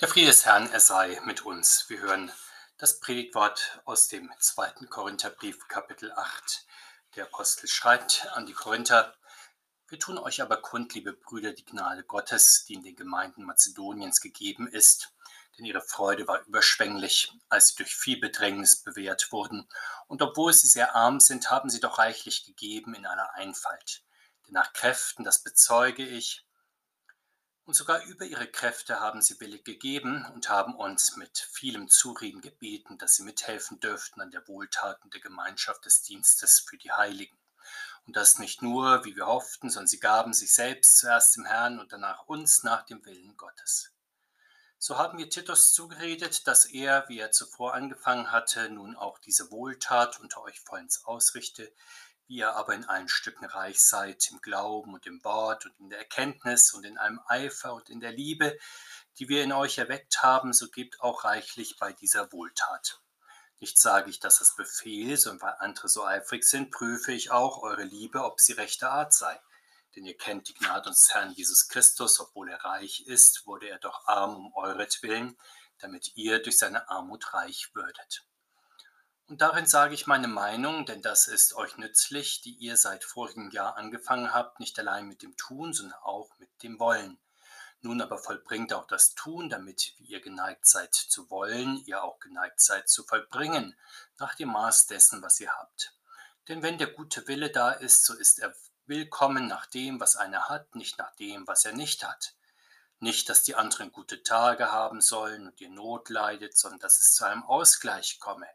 Der Friede des Herrn, er sei mit uns. Wir hören das Predigtwort aus dem zweiten Korintherbrief, Kapitel 8. Der Apostel schreibt an die Korinther, wir tun euch aber kund, liebe Brüder, die Gnade Gottes, die in den Gemeinden Mazedoniens gegeben ist, denn ihre Freude war überschwänglich, als sie durch viel Bedrängnis bewährt wurden, und obwohl sie sehr arm sind, haben sie doch reichlich gegeben in aller Einfalt. Denn nach Kräften, das bezeuge ich, und sogar über ihre Kräfte haben sie willig gegeben und haben uns mit vielem Zureden gebeten, dass sie mithelfen dürften an der Wohltaten der Gemeinschaft des Dienstes für die Heiligen. Und das nicht nur, wie wir hofften, sondern sie gaben sich selbst zuerst dem Herrn und danach uns nach dem Willen Gottes. So haben wir Titus zugeredet, dass er, wie er zuvor angefangen hatte, nun auch diese Wohltat unter euch vollends ausrichte, ihr aber in allen Stücken reich seid, im Glauben und im Wort und in der Erkenntnis und in allem Eifer und in der Liebe, die wir in euch erweckt haben, so gebt auch reichlich bei dieser Wohltat. Nicht sage ich, dass das Befehl, sondern weil andere so eifrig sind, prüfe ich auch eure Liebe, ob sie rechter Art sei. Denn ihr kennt die Gnade unseres Herrn Jesus Christus, obwohl er reich ist, wurde er doch arm um euretwillen, damit ihr durch seine Armut reich würdet. Und darin sage ich meine Meinung, denn das ist euch nützlich, die ihr seit vorigem Jahr angefangen habt, nicht allein mit dem Tun, sondern auch mit dem Wollen. Nun aber vollbringt auch das Tun, damit, wie ihr geneigt seid zu wollen, ihr auch geneigt seid zu vollbringen, nach dem Maß dessen, was ihr habt. Denn wenn der gute Wille da ist, so ist er willkommen nach dem, was einer hat, nicht nach dem, was er nicht hat. Nicht, dass die anderen gute Tage haben sollen und ihr Not leidet, sondern dass es zu einem Ausgleich komme.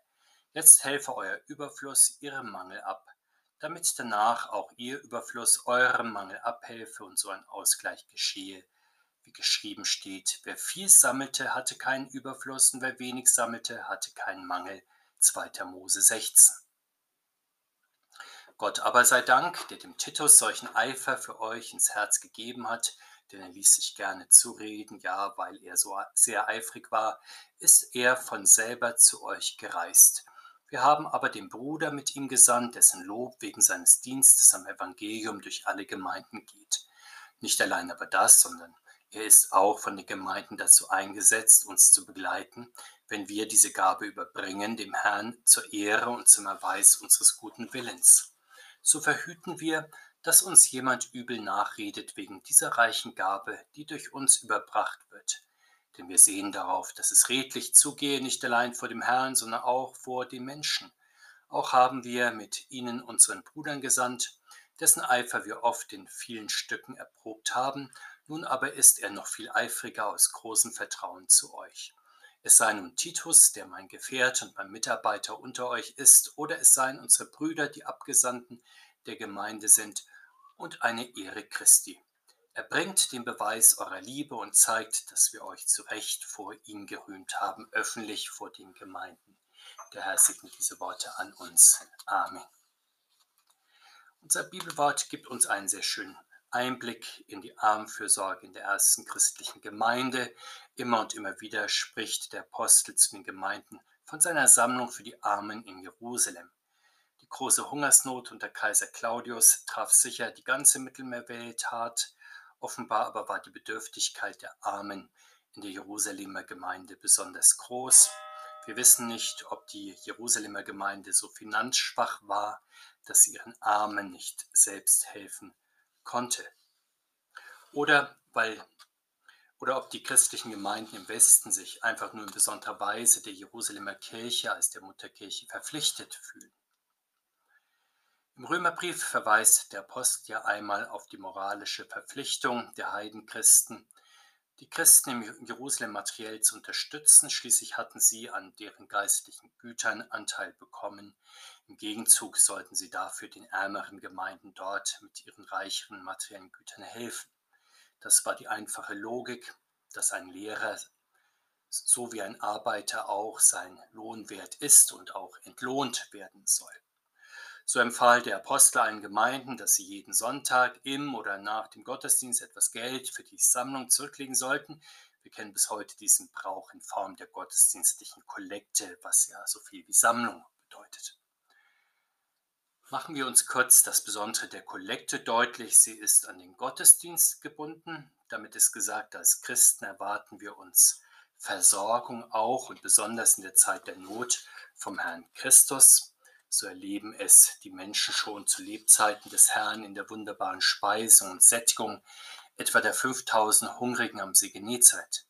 Jetzt helfe euer Überfluss ihrem Mangel ab, damit danach auch ihr Überfluss eurem Mangel abhelfe und so ein Ausgleich geschehe. Wie geschrieben steht, wer viel sammelte, hatte keinen Überfluss und wer wenig sammelte, hatte keinen Mangel. 2. Mose 16. Gott aber sei Dank, der dem Titus solchen Eifer für euch ins Herz gegeben hat, denn er ließ sich gerne zureden, ja, weil er so sehr eifrig war, ist er von selber zu euch gereist. Wir haben aber den Bruder mit ihm gesandt, dessen Lob wegen seines Dienstes am Evangelium durch alle Gemeinden geht. Nicht allein aber das, sondern er ist auch von den Gemeinden dazu eingesetzt, uns zu begleiten, wenn wir diese Gabe überbringen, dem Herrn zur Ehre und zum Erweis unseres guten Willens. So verhüten wir, dass uns jemand übel nachredet wegen dieser reichen Gabe, die durch uns überbracht wird. Denn wir sehen darauf, dass es redlich zugehe, nicht allein vor dem Herrn, sondern auch vor den Menschen. Auch haben wir mit ihnen unseren Brudern gesandt, dessen Eifer wir oft in vielen Stücken erprobt haben, nun aber ist er noch viel eifriger aus großem Vertrauen zu euch. Es sei nun Titus, der mein Gefährt und mein Mitarbeiter unter euch ist, oder es seien unsere Brüder, die Abgesandten der Gemeinde sind, und eine Ehre Christi. Er bringt den Beweis eurer Liebe und zeigt, dass wir euch zu Recht vor ihm gerühmt haben, öffentlich vor den Gemeinden. Der Herr segne diese Worte an uns. Amen. Unser Bibelwort gibt uns einen sehr schönen Einblick in die Armenfürsorge in der ersten christlichen Gemeinde. Immer und immer wieder spricht der Apostel zu den Gemeinden von seiner Sammlung für die Armen in Jerusalem. Die große Hungersnot unter Kaiser Claudius traf sicher die ganze Mittelmeerwelt hart Offenbar aber war die Bedürftigkeit der Armen in der Jerusalemer Gemeinde besonders groß. Wir wissen nicht, ob die Jerusalemer Gemeinde so finanzschwach war, dass sie ihren Armen nicht selbst helfen konnte. Oder weil oder ob die christlichen Gemeinden im Westen sich einfach nur in besonderer Weise der Jerusalemer Kirche als der Mutterkirche verpflichtet fühlen. Im Römerbrief verweist der Apostel ja einmal auf die moralische Verpflichtung der Heidenchristen, die Christen in Jerusalem materiell zu unterstützen. Schließlich hatten sie an deren geistlichen Gütern Anteil bekommen. Im Gegenzug sollten sie dafür den ärmeren Gemeinden dort mit ihren reicheren materiellen Gütern helfen. Das war die einfache Logik, dass ein Lehrer so wie ein Arbeiter auch sein Lohn wert ist und auch entlohnt werden soll. So empfahl der Apostel allen Gemeinden, dass sie jeden Sonntag im oder nach dem Gottesdienst etwas Geld für die Sammlung zurücklegen sollten. Wir kennen bis heute diesen Brauch in Form der gottesdienstlichen Kollekte, was ja so viel wie Sammlung bedeutet. Machen wir uns kurz das Besondere der Kollekte deutlich. Sie ist an den Gottesdienst gebunden. Damit ist gesagt, als Christen erwarten wir uns Versorgung auch und besonders in der Zeit der Not vom Herrn Christus. So erleben es die Menschen schon zu Lebzeiten des Herrn in der wunderbaren Speisung und Sättigung etwa der 5000 Hungrigen am See Genezareth.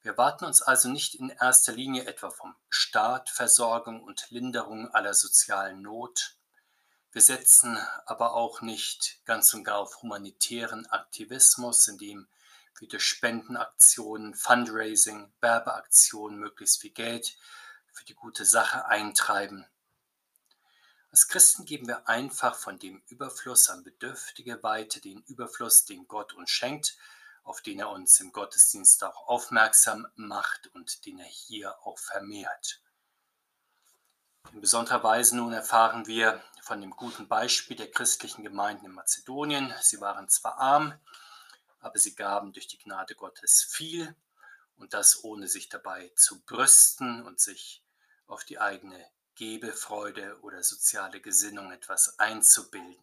Wir warten uns also nicht in erster Linie etwa vom Staat Versorgung und Linderung aller sozialen Not. Wir setzen aber auch nicht ganz und gar auf humanitären Aktivismus, indem wir durch Spendenaktionen, Fundraising, Werbeaktionen möglichst viel Geld für die gute Sache eintreiben. Als Christen geben wir einfach von dem Überfluss an Bedürftige weiter, den Überfluss, den Gott uns schenkt, auf den er uns im Gottesdienst auch aufmerksam macht und den er hier auch vermehrt. In besonderer Weise nun erfahren wir von dem guten Beispiel der christlichen Gemeinden in Mazedonien. Sie waren zwar arm, aber sie gaben durch die Gnade Gottes viel und das ohne sich dabei zu brüsten und sich auf die eigene Gebefreude oder soziale Gesinnung etwas einzubilden.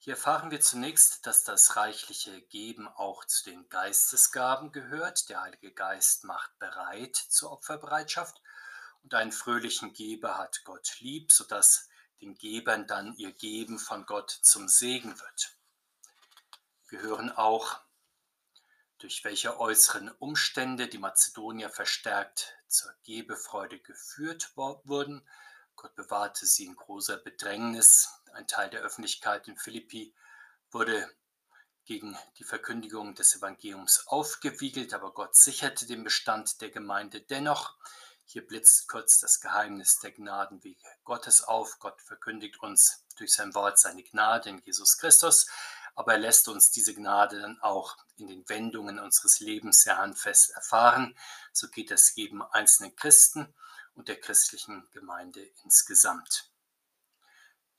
Hier erfahren wir zunächst, dass das reichliche Geben auch zu den Geistesgaben gehört. Der Heilige Geist macht bereit zur Opferbereitschaft und einen fröhlichen Geber hat Gott lieb, sodass den Gebern dann ihr Geben von Gott zum Segen wird. Wir hören auch, durch welche äußeren Umstände die Mazedonier verstärkt zur Gebefreude geführt wurden Gott bewahrte sie in großer Bedrängnis. Ein Teil der Öffentlichkeit in Philippi wurde gegen die Verkündigung des Evangeliums aufgewiegelt, aber Gott sicherte den Bestand der Gemeinde dennoch. Hier blitzt kurz das Geheimnis der Gnadenwege Gottes auf. Gott verkündigt uns durch sein Wort seine Gnade in Jesus Christus, aber er lässt uns diese Gnade dann auch in den Wendungen unseres Lebens sehr handfest erfahren. So geht es jedem einzelnen Christen und der christlichen Gemeinde insgesamt.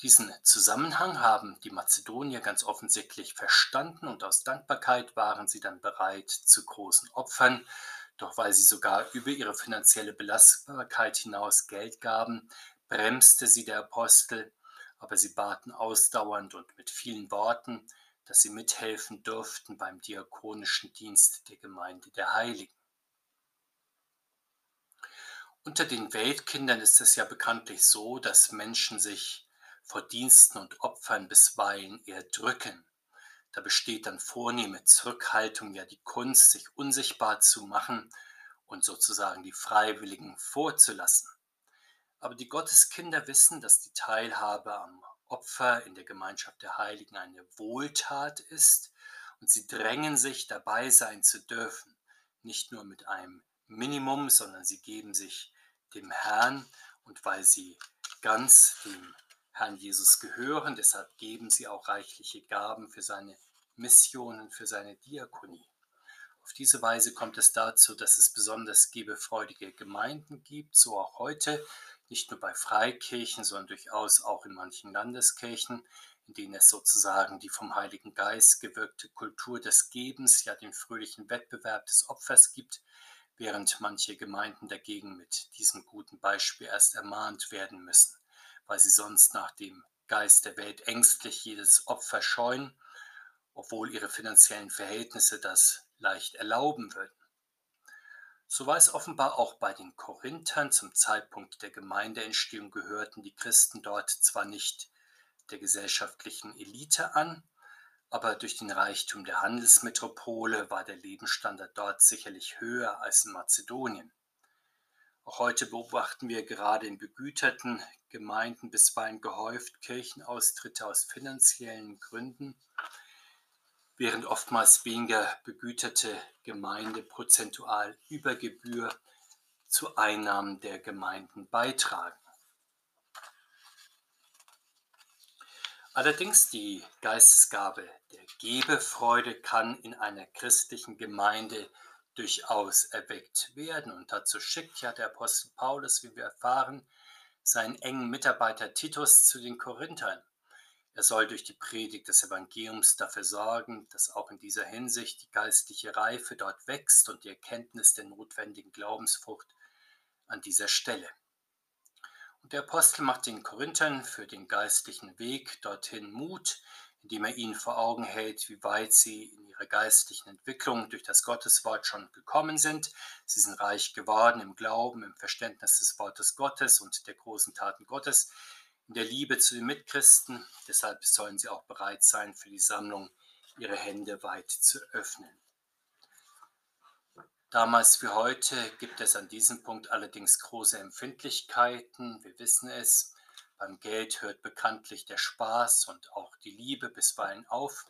Diesen Zusammenhang haben die Mazedonier ganz offensichtlich verstanden und aus Dankbarkeit waren sie dann bereit zu großen Opfern. Doch weil sie sogar über ihre finanzielle Belastbarkeit hinaus Geld gaben, bremste sie der Apostel, aber sie baten ausdauernd und mit vielen Worten, dass sie mithelfen dürften beim diakonischen Dienst der Gemeinde der Heiligen. Unter den Weltkindern ist es ja bekanntlich so, dass Menschen sich vor Diensten und Opfern bisweilen eher drücken. Da besteht dann vornehme Zurückhaltung, ja die Kunst, sich unsichtbar zu machen und sozusagen die Freiwilligen vorzulassen. Aber die Gotteskinder wissen, dass die Teilhabe am Opfer in der Gemeinschaft der Heiligen eine Wohltat ist und sie drängen sich dabei sein zu dürfen, nicht nur mit einem Minimum, sondern sie geben sich dem Herrn und weil sie ganz dem Herrn Jesus gehören, deshalb geben sie auch reichliche Gaben für seine Missionen, für seine Diakonie. Auf diese Weise kommt es dazu, dass es besonders gebefreudige Gemeinden gibt, so auch heute, nicht nur bei Freikirchen, sondern durchaus auch in manchen Landeskirchen, in denen es sozusagen die vom Heiligen Geist gewirkte Kultur des Gebens, ja den fröhlichen Wettbewerb des Opfers gibt, während manche Gemeinden dagegen mit diesem guten Beispiel erst ermahnt werden müssen, weil sie sonst nach dem Geist der Welt ängstlich jedes Opfer scheuen, obwohl ihre finanziellen Verhältnisse das leicht erlauben würden. So war es offenbar auch bei den Korinthern zum Zeitpunkt der Gemeindeentstehung gehörten die Christen dort zwar nicht der gesellschaftlichen Elite an, aber durch den Reichtum der Handelsmetropole war der Lebensstandard dort sicherlich höher als in Mazedonien. Auch heute beobachten wir gerade in begüterten Gemeinden bisweilen gehäuft Kirchenaustritte aus finanziellen Gründen, während oftmals weniger begüterte Gemeinde prozentual über Gebühr zu Einnahmen der Gemeinden beitragen. Allerdings die Geistesgabe der Gebefreude kann in einer christlichen Gemeinde durchaus erweckt werden. Und dazu schickt ja der Apostel Paulus, wie wir erfahren, seinen engen Mitarbeiter Titus zu den Korinthern. Er soll durch die Predigt des Evangeliums dafür sorgen, dass auch in dieser Hinsicht die geistliche Reife dort wächst und die Erkenntnis der notwendigen Glaubensfrucht an dieser Stelle. Und der Apostel macht den Korinthern für den geistlichen Weg dorthin Mut, indem er ihnen vor Augen hält, wie weit sie in ihrer geistlichen Entwicklung durch das Gotteswort schon gekommen sind. Sie sind reich geworden im Glauben, im Verständnis des Wortes Gottes und der großen Taten Gottes, in der Liebe zu den Mitchristen. Deshalb sollen sie auch bereit sein, für die Sammlung ihre Hände weit zu öffnen. Damals wie heute gibt es an diesem Punkt allerdings große Empfindlichkeiten. Wir wissen es. Beim Geld hört bekanntlich der Spaß und auch die Liebe bisweilen auf.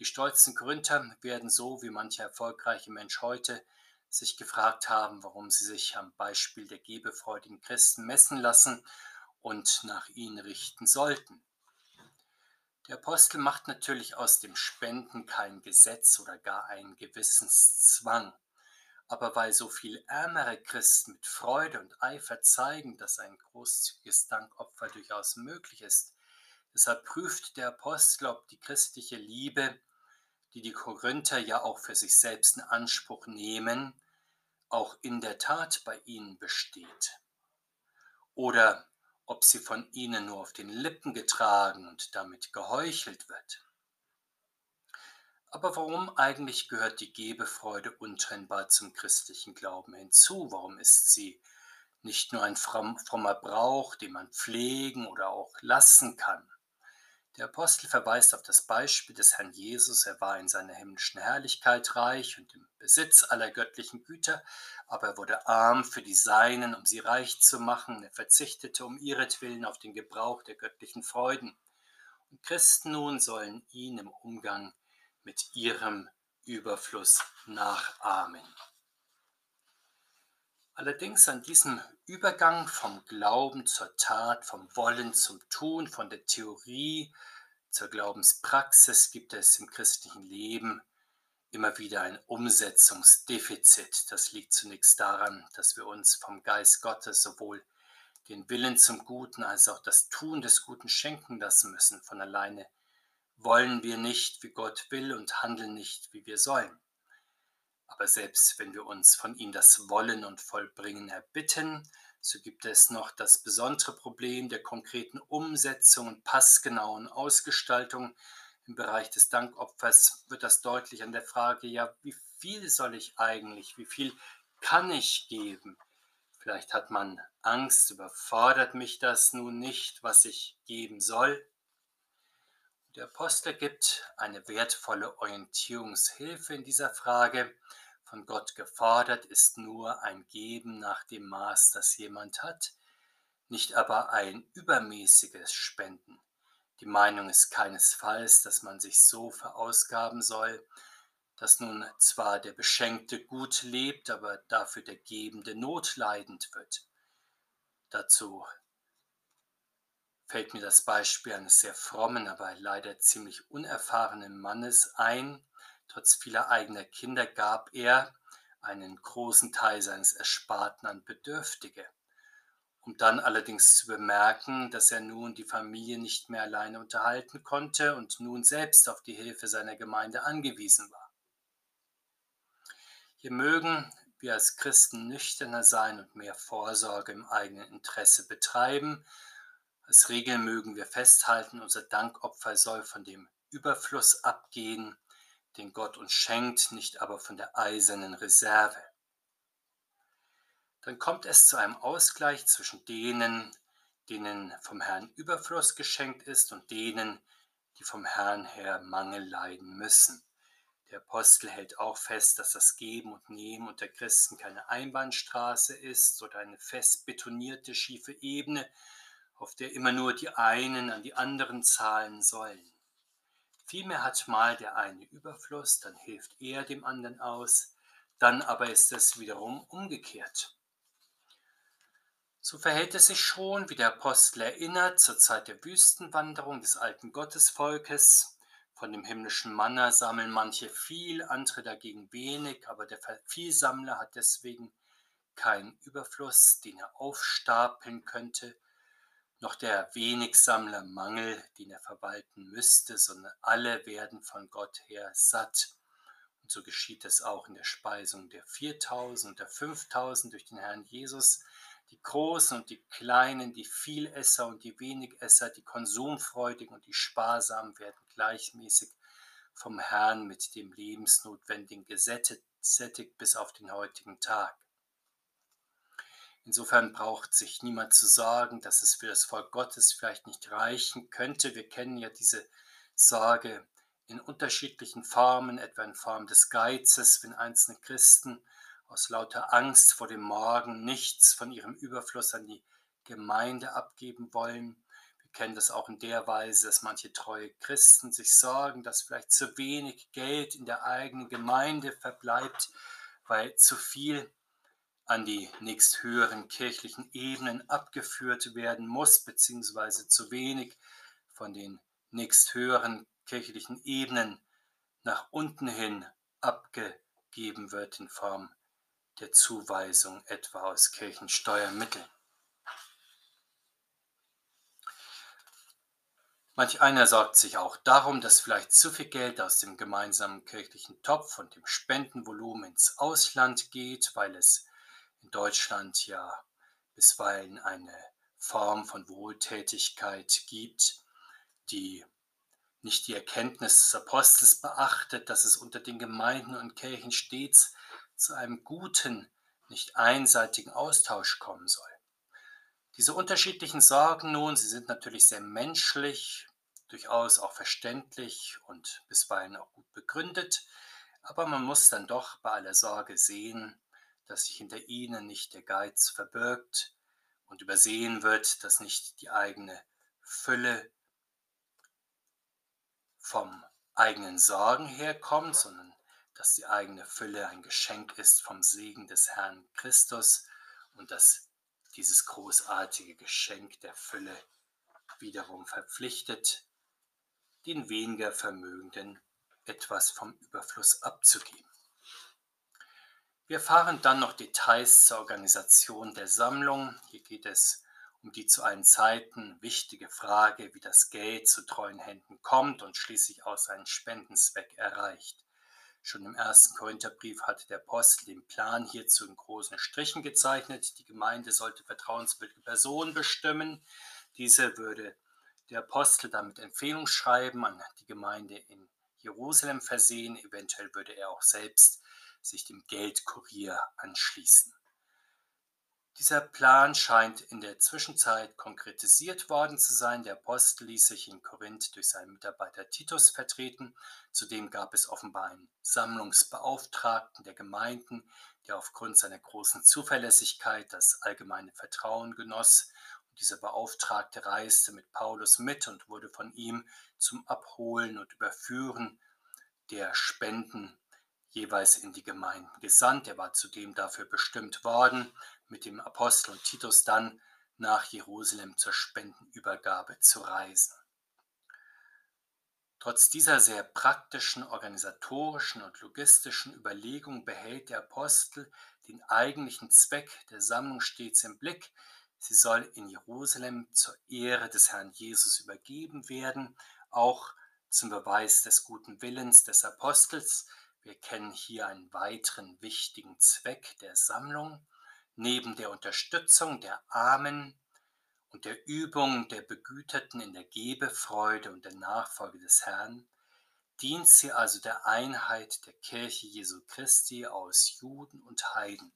Die stolzen Gründer werden so wie mancher erfolgreiche Mensch heute sich gefragt haben, warum sie sich am Beispiel der gebefreudigen Christen messen lassen und nach ihnen richten sollten. Der Apostel macht natürlich aus dem Spenden kein Gesetz oder gar einen Gewissenszwang. Aber weil so viel ärmere Christen mit Freude und Eifer zeigen, dass ein großzügiges Dankopfer durchaus möglich ist, deshalb prüft der Apostel, ob die christliche Liebe, die die Korinther ja auch für sich selbst in Anspruch nehmen, auch in der Tat bei ihnen besteht. Oder ob sie von ihnen nur auf den Lippen getragen und damit geheuchelt wird. Aber warum eigentlich gehört die Gebefreude untrennbar zum christlichen Glauben hinzu? Warum ist sie nicht nur ein frommer Brauch, den man pflegen oder auch lassen kann? Der Apostel verweist auf das Beispiel des Herrn Jesus. Er war in seiner himmlischen Herrlichkeit reich und im Besitz aller göttlichen Güter, aber er wurde arm für die Seinen, um sie reich zu machen. Er verzichtete um ihretwillen auf den Gebrauch der göttlichen Freuden. Und Christen nun sollen ihn im Umgang mit ihrem Überfluss nachahmen. Allerdings an diesem Übergang vom Glauben zur Tat, vom Wollen zum Tun, von der Theorie zur Glaubenspraxis gibt es im christlichen Leben immer wieder ein Umsetzungsdefizit. Das liegt zunächst daran, dass wir uns vom Geist Gottes sowohl den Willen zum Guten als auch das Tun des Guten schenken lassen müssen. Von alleine wollen wir nicht, wie Gott will und handeln nicht, wie wir sollen. Aber selbst wenn wir uns von ihm das Wollen und Vollbringen erbitten, so gibt es noch das besondere Problem der konkreten Umsetzung und passgenauen Ausgestaltung. Im Bereich des Dankopfers wird das deutlich an der Frage, ja, wie viel soll ich eigentlich, wie viel kann ich geben? Vielleicht hat man Angst, überfordert mich das nun nicht, was ich geben soll. Der Apostel gibt eine wertvolle Orientierungshilfe in dieser Frage. Von Gott gefordert ist nur ein Geben nach dem Maß, das jemand hat, nicht aber ein übermäßiges Spenden. Die Meinung ist keinesfalls, dass man sich so verausgaben soll, dass nun zwar der Beschenkte gut lebt, aber dafür der Gebende notleidend wird. Dazu fällt mir das Beispiel eines sehr frommen, aber leider ziemlich unerfahrenen Mannes ein. Trotz vieler eigener Kinder gab er einen großen Teil seines Ersparten an Bedürftige, um dann allerdings zu bemerken, dass er nun die Familie nicht mehr alleine unterhalten konnte und nun selbst auf die Hilfe seiner Gemeinde angewiesen war. Hier mögen wir als Christen nüchterner sein und mehr Vorsorge im eigenen Interesse betreiben, als Regel mögen wir festhalten, unser Dankopfer soll von dem Überfluss abgehen, den Gott uns schenkt, nicht aber von der eisernen Reserve. Dann kommt es zu einem Ausgleich zwischen denen, denen vom Herrn Überfluss geschenkt ist und denen, die vom Herrn her Mangel leiden müssen. Der Apostel hält auch fest, dass das Geben und Nehmen unter Christen keine Einbahnstraße ist oder eine fest betonierte schiefe Ebene, auf der immer nur die einen an die anderen zahlen sollen. Vielmehr hat mal der eine Überfluss, dann hilft er dem anderen aus, dann aber ist es wiederum umgekehrt. So verhält es sich schon, wie der Apostel erinnert, zur Zeit der Wüstenwanderung des alten Gottesvolkes. Von dem himmlischen Manna sammeln manche viel, andere dagegen wenig, aber der Vielsammler hat deswegen keinen Überfluss, den er aufstapeln könnte, noch der Wenigsammler Mangel, den er verwalten müsste, sondern alle werden von Gott her satt. Und so geschieht es auch in der Speisung der 4000 und der 5000 durch den Herrn Jesus. Die Großen und die Kleinen, die Vielesser und die Wenigesser, die Konsumfreudigen und die Sparsamen werden gleichmäßig vom Herrn mit dem Lebensnotwendigen gesättigt bis auf den heutigen Tag. Insofern braucht sich niemand zu sagen, dass es für das Volk Gottes vielleicht nicht reichen könnte. Wir kennen ja diese Sorge in unterschiedlichen Formen, etwa in Form des Geizes, wenn einzelne Christen aus lauter Angst vor dem Morgen nichts von ihrem Überfluss an die Gemeinde abgeben wollen. Wir kennen das auch in der Weise, dass manche treue Christen sich sorgen, dass vielleicht zu wenig Geld in der eigenen Gemeinde verbleibt, weil zu viel an die nächsthöheren kirchlichen Ebenen abgeführt werden muss, beziehungsweise zu wenig von den nächsthöheren kirchlichen Ebenen nach unten hin abgegeben wird in Form der Zuweisung etwa aus Kirchensteuermitteln. Manch einer sorgt sich auch darum, dass vielleicht zu viel Geld aus dem gemeinsamen kirchlichen Topf und dem Spendenvolumen ins Ausland geht, weil es in Deutschland ja bisweilen eine Form von Wohltätigkeit gibt, die nicht die Erkenntnis des Apostels beachtet, dass es unter den Gemeinden und Kirchen stets zu einem guten, nicht einseitigen Austausch kommen soll. Diese unterschiedlichen Sorgen nun, sie sind natürlich sehr menschlich, durchaus auch verständlich und bisweilen auch gut begründet, aber man muss dann doch bei aller Sorge sehen, dass sich hinter ihnen nicht der Geiz verbirgt und übersehen wird, dass nicht die eigene Fülle vom eigenen Sorgen herkommt, sondern dass die eigene Fülle ein Geschenk ist vom Segen des Herrn Christus und dass dieses großartige Geschenk der Fülle wiederum verpflichtet, den weniger Vermögenden etwas vom Überfluss abzugeben. Wir erfahren dann noch Details zur Organisation der Sammlung. Hier geht es um die zu allen Zeiten wichtige Frage, wie das Geld zu treuen Händen kommt und schließlich auch seinen Spendenzweck erreicht. Schon im ersten Korintherbrief hatte der Apostel den Plan hierzu in großen Strichen gezeichnet. Die Gemeinde sollte vertrauenswürdige Personen bestimmen. Diese würde der Apostel damit Empfehlungsschreiben an die Gemeinde in Jerusalem versehen. Eventuell würde er auch selbst sich dem Geldkurier anschließen. Dieser Plan scheint in der Zwischenzeit konkretisiert worden zu sein. Der Apostel ließ sich in Korinth durch seinen Mitarbeiter Titus vertreten. Zudem gab es offenbar einen Sammlungsbeauftragten der Gemeinden, der aufgrund seiner großen Zuverlässigkeit das allgemeine Vertrauen genoss. Und dieser Beauftragte reiste mit Paulus mit und wurde von ihm zum Abholen und Überführen der Spenden jeweils in die Gemeinden gesandt. Er war zudem dafür bestimmt worden, mit dem Apostel und Titus dann nach Jerusalem zur Spendenübergabe zu reisen. Trotz dieser sehr praktischen, organisatorischen und logistischen Überlegungen behält der Apostel den eigentlichen Zweck der Sammlung stets im Blick. Sie soll in Jerusalem zur Ehre des Herrn Jesus übergeben werden, auch zum Beweis des guten Willens des Apostels, wir kennen hier einen weiteren wichtigen Zweck der Sammlung. Neben der Unterstützung der Armen und der Übung der Begüterten in der Gebefreude und der Nachfolge des Herrn dient sie also der Einheit der Kirche Jesu Christi aus Juden und Heiden.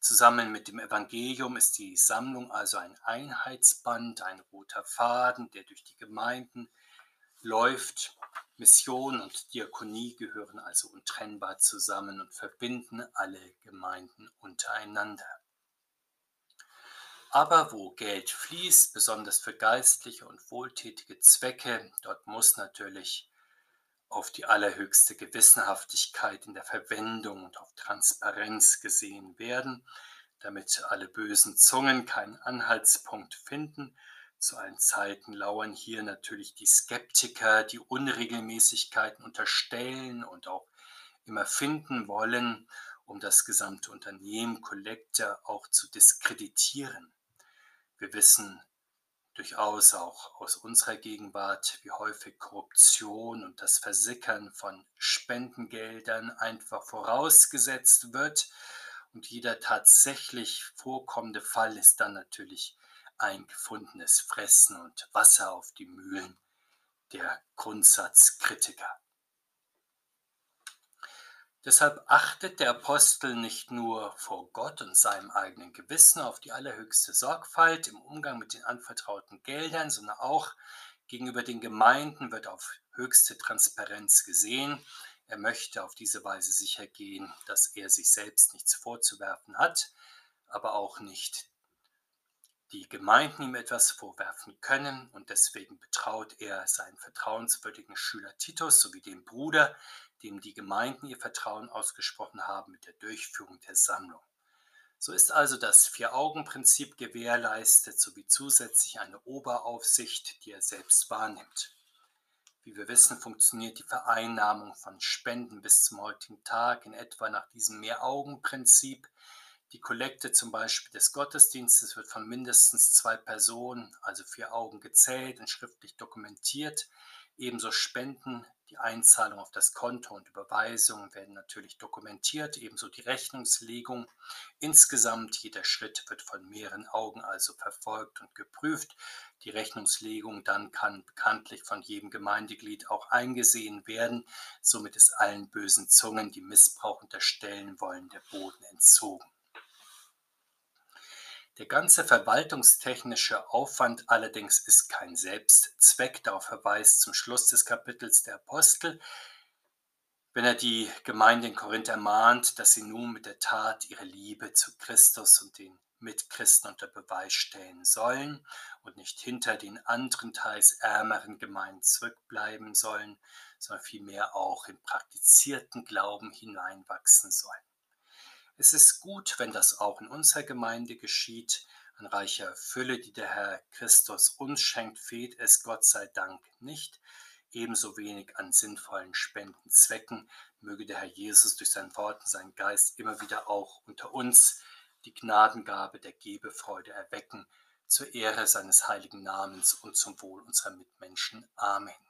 Zusammen mit dem Evangelium ist die Sammlung also ein Einheitsband, ein roter Faden, der durch die Gemeinden läuft Mission und Diakonie gehören also untrennbar zusammen und verbinden alle Gemeinden untereinander. Aber wo Geld fließt, besonders für geistliche und wohltätige Zwecke, dort muss natürlich auf die allerhöchste Gewissenhaftigkeit in der Verwendung und auf Transparenz gesehen werden, damit alle bösen Zungen keinen Anhaltspunkt finden zu allen Zeiten lauern hier natürlich die Skeptiker, die Unregelmäßigkeiten unterstellen und auch immer finden wollen, um das gesamte Unternehmen Collector auch zu diskreditieren. Wir wissen durchaus auch aus unserer Gegenwart, wie häufig Korruption und das Versickern von Spendengeldern einfach vorausgesetzt wird Und jeder tatsächlich vorkommende Fall ist dann natürlich ein gefundenes Fressen und Wasser auf die Mühlen der Grundsatzkritiker. Deshalb achtet der Apostel nicht nur vor Gott und seinem eigenen Gewissen auf die allerhöchste Sorgfalt im Umgang mit den anvertrauten Geldern, sondern auch gegenüber den Gemeinden wird auf höchste Transparenz gesehen. Er möchte auf diese Weise sicher gehen, dass er sich selbst nichts vorzuwerfen hat, aber auch nicht die Gemeinden ihm etwas vorwerfen können und deswegen betraut er seinen vertrauenswürdigen Schüler Titus sowie den Bruder, dem die Gemeinden ihr Vertrauen ausgesprochen haben, mit der Durchführung der Sammlung. So ist also das Vier-Augen-Prinzip gewährleistet sowie zusätzlich eine Oberaufsicht, die er selbst wahrnimmt. Wie wir wissen, funktioniert die Vereinnahmung von Spenden bis zum heutigen Tag in etwa nach diesem Mehraugen-Prinzip. Die Kollekte zum Beispiel des Gottesdienstes wird von mindestens zwei Personen, also vier Augen, gezählt und schriftlich dokumentiert. Ebenso Spenden, die Einzahlung auf das Konto und Überweisungen werden natürlich dokumentiert, ebenso die Rechnungslegung. Insgesamt jeder Schritt wird von mehreren Augen also verfolgt und geprüft. Die Rechnungslegung dann kann bekanntlich von jedem Gemeindeglied auch eingesehen werden. Somit ist allen bösen Zungen, die Missbrauch unterstellen wollen, der Boden entzogen. Der ganze verwaltungstechnische Aufwand allerdings ist kein Selbstzweck, darauf verweist zum Schluss des Kapitels der Apostel, wenn er die Gemeinde in Korinth ermahnt, dass sie nun mit der Tat ihre Liebe zu Christus und den Mitchristen unter Beweis stellen sollen und nicht hinter den anderen, teils ärmeren Gemeinden zurückbleiben sollen, sondern vielmehr auch im praktizierten Glauben hineinwachsen sollen. Es ist gut, wenn das auch in unserer Gemeinde geschieht. An reicher Fülle, die der Herr Christus uns schenkt, fehlt es Gott sei Dank nicht. Ebenso wenig an sinnvollen Spendenzwecken. Möge der Herr Jesus durch sein Wort und seinen Geist immer wieder auch unter uns die Gnadengabe der Gebefreude erwecken, zur Ehre seines heiligen Namens und zum Wohl unserer Mitmenschen. Amen.